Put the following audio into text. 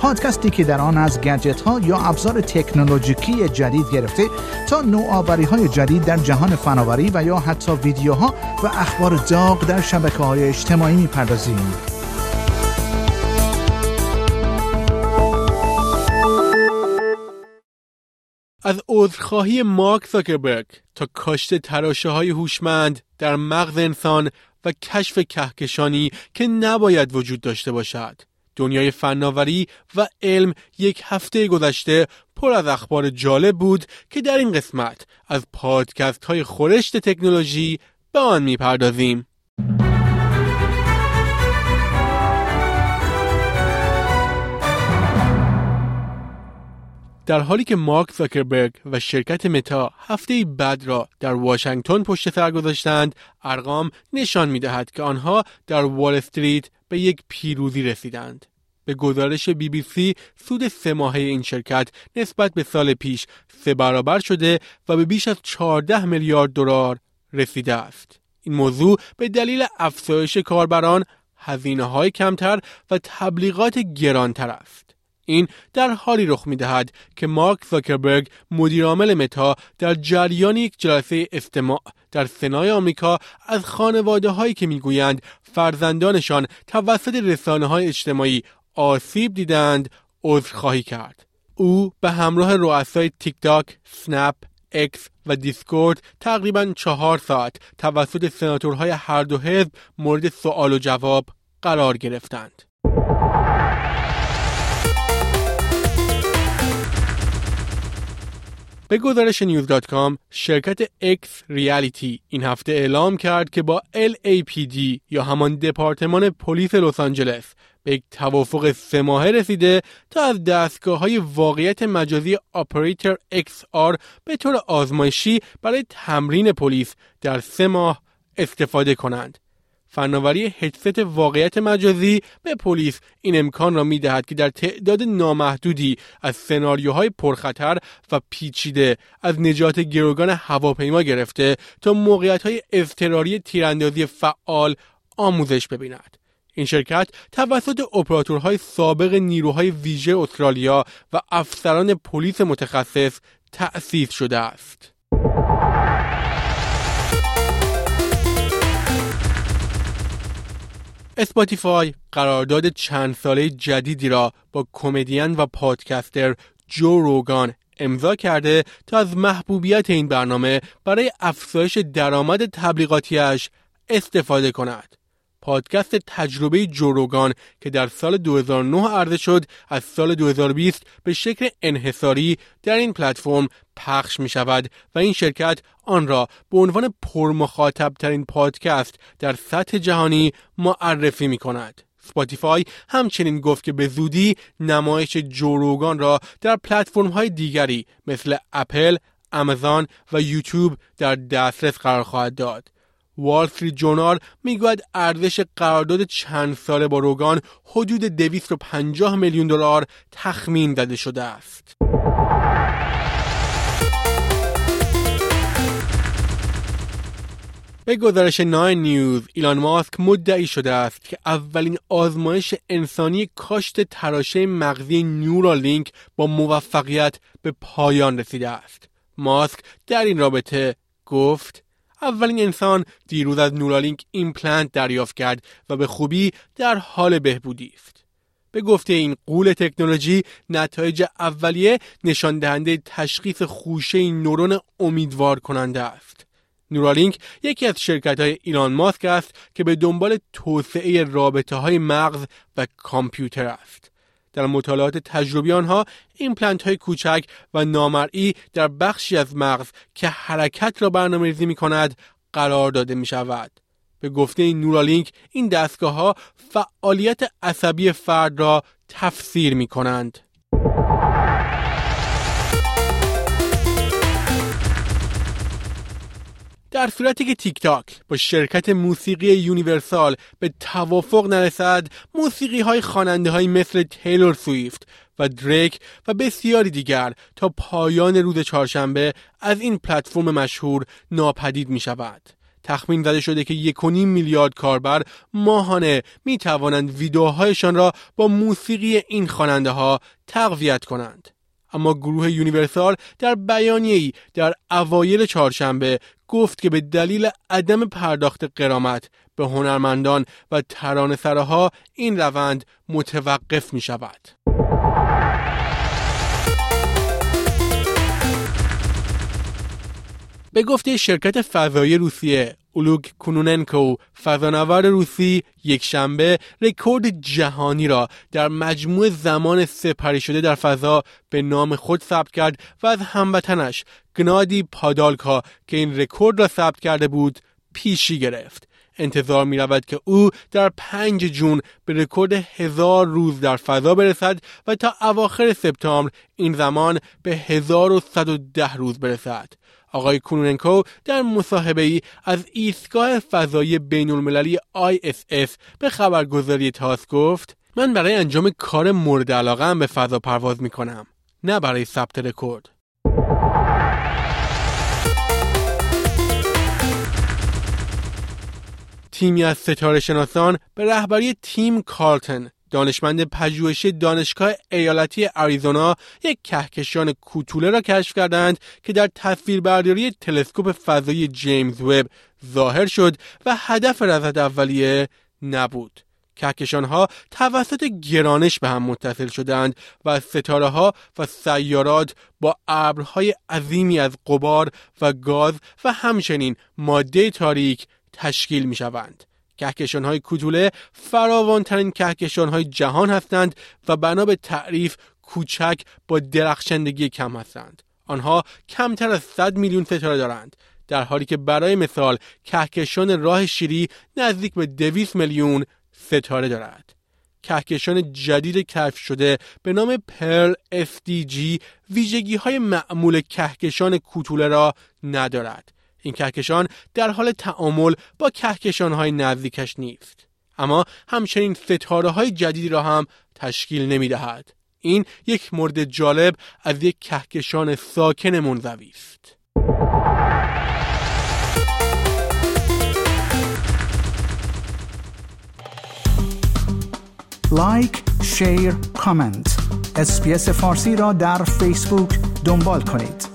پادکستی که در آن از گجت ها یا ابزار تکنولوژیکی جدید گرفته تا نوآوری های جدید در جهان فناوری و یا حتی ویدیوها و اخبار داغ در شبکه های اجتماعی می‌پردازیم. از عذرخواهی مارک زاکربرگ تا کاشت تراشه های هوشمند در مغز انسان و کشف کهکشانی که نباید وجود داشته باشد دنیای فناوری و علم یک هفته گذشته پر از اخبار جالب بود که در این قسمت از پادکست های خورشت تکنولوژی به آن می‌پردازیم. در حالی که مارک زاکربرگ و شرکت متا هفته بعد را در واشنگتن پشت سر گذاشتند ارقام نشان می دهد که آنها در وال استریت به یک پیروزی رسیدند به گزارش بی بی سی سود سه ماهه این شرکت نسبت به سال پیش سه برابر شده و به بیش از 14 میلیارد دلار رسیده است. این موضوع به دلیل افزایش کاربران، هزینه های کمتر و تبلیغات گرانتر است. این در حالی رخ می دهد که مارک زاکربرگ مدیرعامل متا در جریان یک جلسه استماع در سنای آمریکا از خانواده هایی که می‌گویند فرزندانشان توسط رسانه های اجتماعی آسیب دیدند عذرخواهی کرد او به همراه رؤسای تیک تاک، Snap، X و دیسکورد تقریبا چهار ساعت توسط سناتورهای هر دو حزب مورد سوال و جواب قرار گرفتند. به گزارش news.com شرکت XReality این هفته اعلام کرد که با LAPD یا همان دپارتمان پلیس لس آنجلس به یک توافق سه ماهه رسیده تا از دستگاه های واقعیت مجازی آپریتر XR به طور آزمایشی برای تمرین پلیس در سه ماه استفاده کنند. فناوری هدست واقعیت مجازی به پلیس این امکان را می دهد که در تعداد نامحدودی از سناریوهای پرخطر و پیچیده از نجات گروگان هواپیما گرفته تا موقعیت های اضطراری تیراندازی فعال آموزش ببیند. این شرکت توسط اپراتورهای سابق نیروهای ویژه استرالیا و افسران پلیس متخصص تأسیس شده است. اسپاتیفای قرارداد چند ساله جدیدی را با کمدین و پادکستر جو روگان امضا کرده تا از محبوبیت این برنامه برای افزایش درآمد تبلیغاتیش استفاده کند. پادکست تجربه جوروگان که در سال 2009 عرضه شد از سال 2020 به شکل انحصاری در این پلتفرم پخش می شود و این شرکت آن را به عنوان پرمخاطب ترین پادکست در سطح جهانی معرفی می کند. اسپاتیفای همچنین گفت که به زودی نمایش جوروگان را در پلتفرم های دیگری مثل اپل، آمازون و یوتیوب در دسترس قرار خواهد داد. وال استریت جورنال می‌گوید ارزش قرارداد چند ساله با روگان حدود 250 میلیون دلار تخمین زده شده است. به گزارش ناین نیوز ایلان ماسک مدعی شده است که اولین آزمایش انسانی کاشت تراشه مغزی نیورالینک با موفقیت به پایان رسیده است. ماسک در این رابطه گفت اولین انسان دیروز از نورالینک ایمپلنت دریافت کرد و به خوبی در حال بهبودی است. به گفته این غول تکنولوژی نتایج اولیه نشان دهنده تشخیص خوشه نورون امیدوار کننده است. نورالینک یکی از شرکت های ایلان ماسک است که به دنبال توسعه رابط های مغز و کامپیوتر است. در مطالعات تجربی ایمپلنت های کوچک و نامرئی در بخشی از مغز که حرکت را برنامه ریزی می کند قرار داده می شود. به گفته نورالینک این دستگاه ها فعالیت عصبی فرد را تفسیر می کنند. در صورتی که تیک تاک با شرکت موسیقی یونیورسال به توافق نرسد موسیقی های خواننده های مثل تیلور سویفت و دریک و بسیاری دیگر تا پایان روز چهارشنبه از این پلتفرم مشهور ناپدید می شود. تخمین زده شده که یک میلیارد کاربر ماهانه می توانند ویدیوهایشان را با موسیقی این خواننده ها تقویت کنند. اما گروه یونیورسال در بیانیه‌ای در اوایل چهارشنبه گفت که به دلیل عدم پرداخت قرامت به هنرمندان و ترانه این روند متوقف می شود. به گفته شرکت فضایی روسیه اولگ کونوننکو فضانورد روسی یک شنبه رکورد جهانی را در مجموع زمان سپری شده در فضا به نام خود ثبت کرد و از هموطنش گنادی پادالکا که این رکورد را ثبت کرده بود پیشی گرفت انتظار می رود که او در پنج June به رکورد هزار روز در فضا برسد و تا اواخر سپتامبر این زمان به 1110 روز برسد. آقای کونوننکو در مصاحبه ای از ایستگاه فضایی بین المللی ISS به خبرگزاری تاس گفت من برای انجام کار مورد علاقه به فضا پرواز می کنم نه برای ثبت رکورد. تیمی از ستاره شناسان به رهبری تیم کارتن دانشمند پژوهشی دانشگاه ایالتی آریزونا یک کهکشان کوتوله را کشف کردند که در تصویربرداری تلسکوپ فضایی جیمز وب ظاهر شد و هدف رصد اولیه نبود. کهکشان ها توسط گرانش به هم متصل شدند و ستاره ها و سیارات با ابرهای عظیمی از قبار و گاز و همچنین ماده تاریک تشکیل می شوند. کهکشان های کوتوله فراوانترین کهکشان های جهان هستند و بنا به تعریف کوچک با درخشندگی کم هستند. آنها کمتر از 100 میلیون ستاره دارند در حالی که برای مثال کهکشان راه شیری نزدیک به 200 میلیون ستاره دارد. کهکشان جدید کشف شده به نام پرل FDG ویژگی های معمول کهکشان کوتوله را ندارد این کهکشان در حال تعامل با کهکشان های نزدیکش نیست اما همچنین ستاره های جدیدی را هم تشکیل نمی دهد. این یک مورد جالب از یک کهکشان ساکن منزوی است. like، share، comment. SBS فارسی را در فیسبوک دنبال کنید.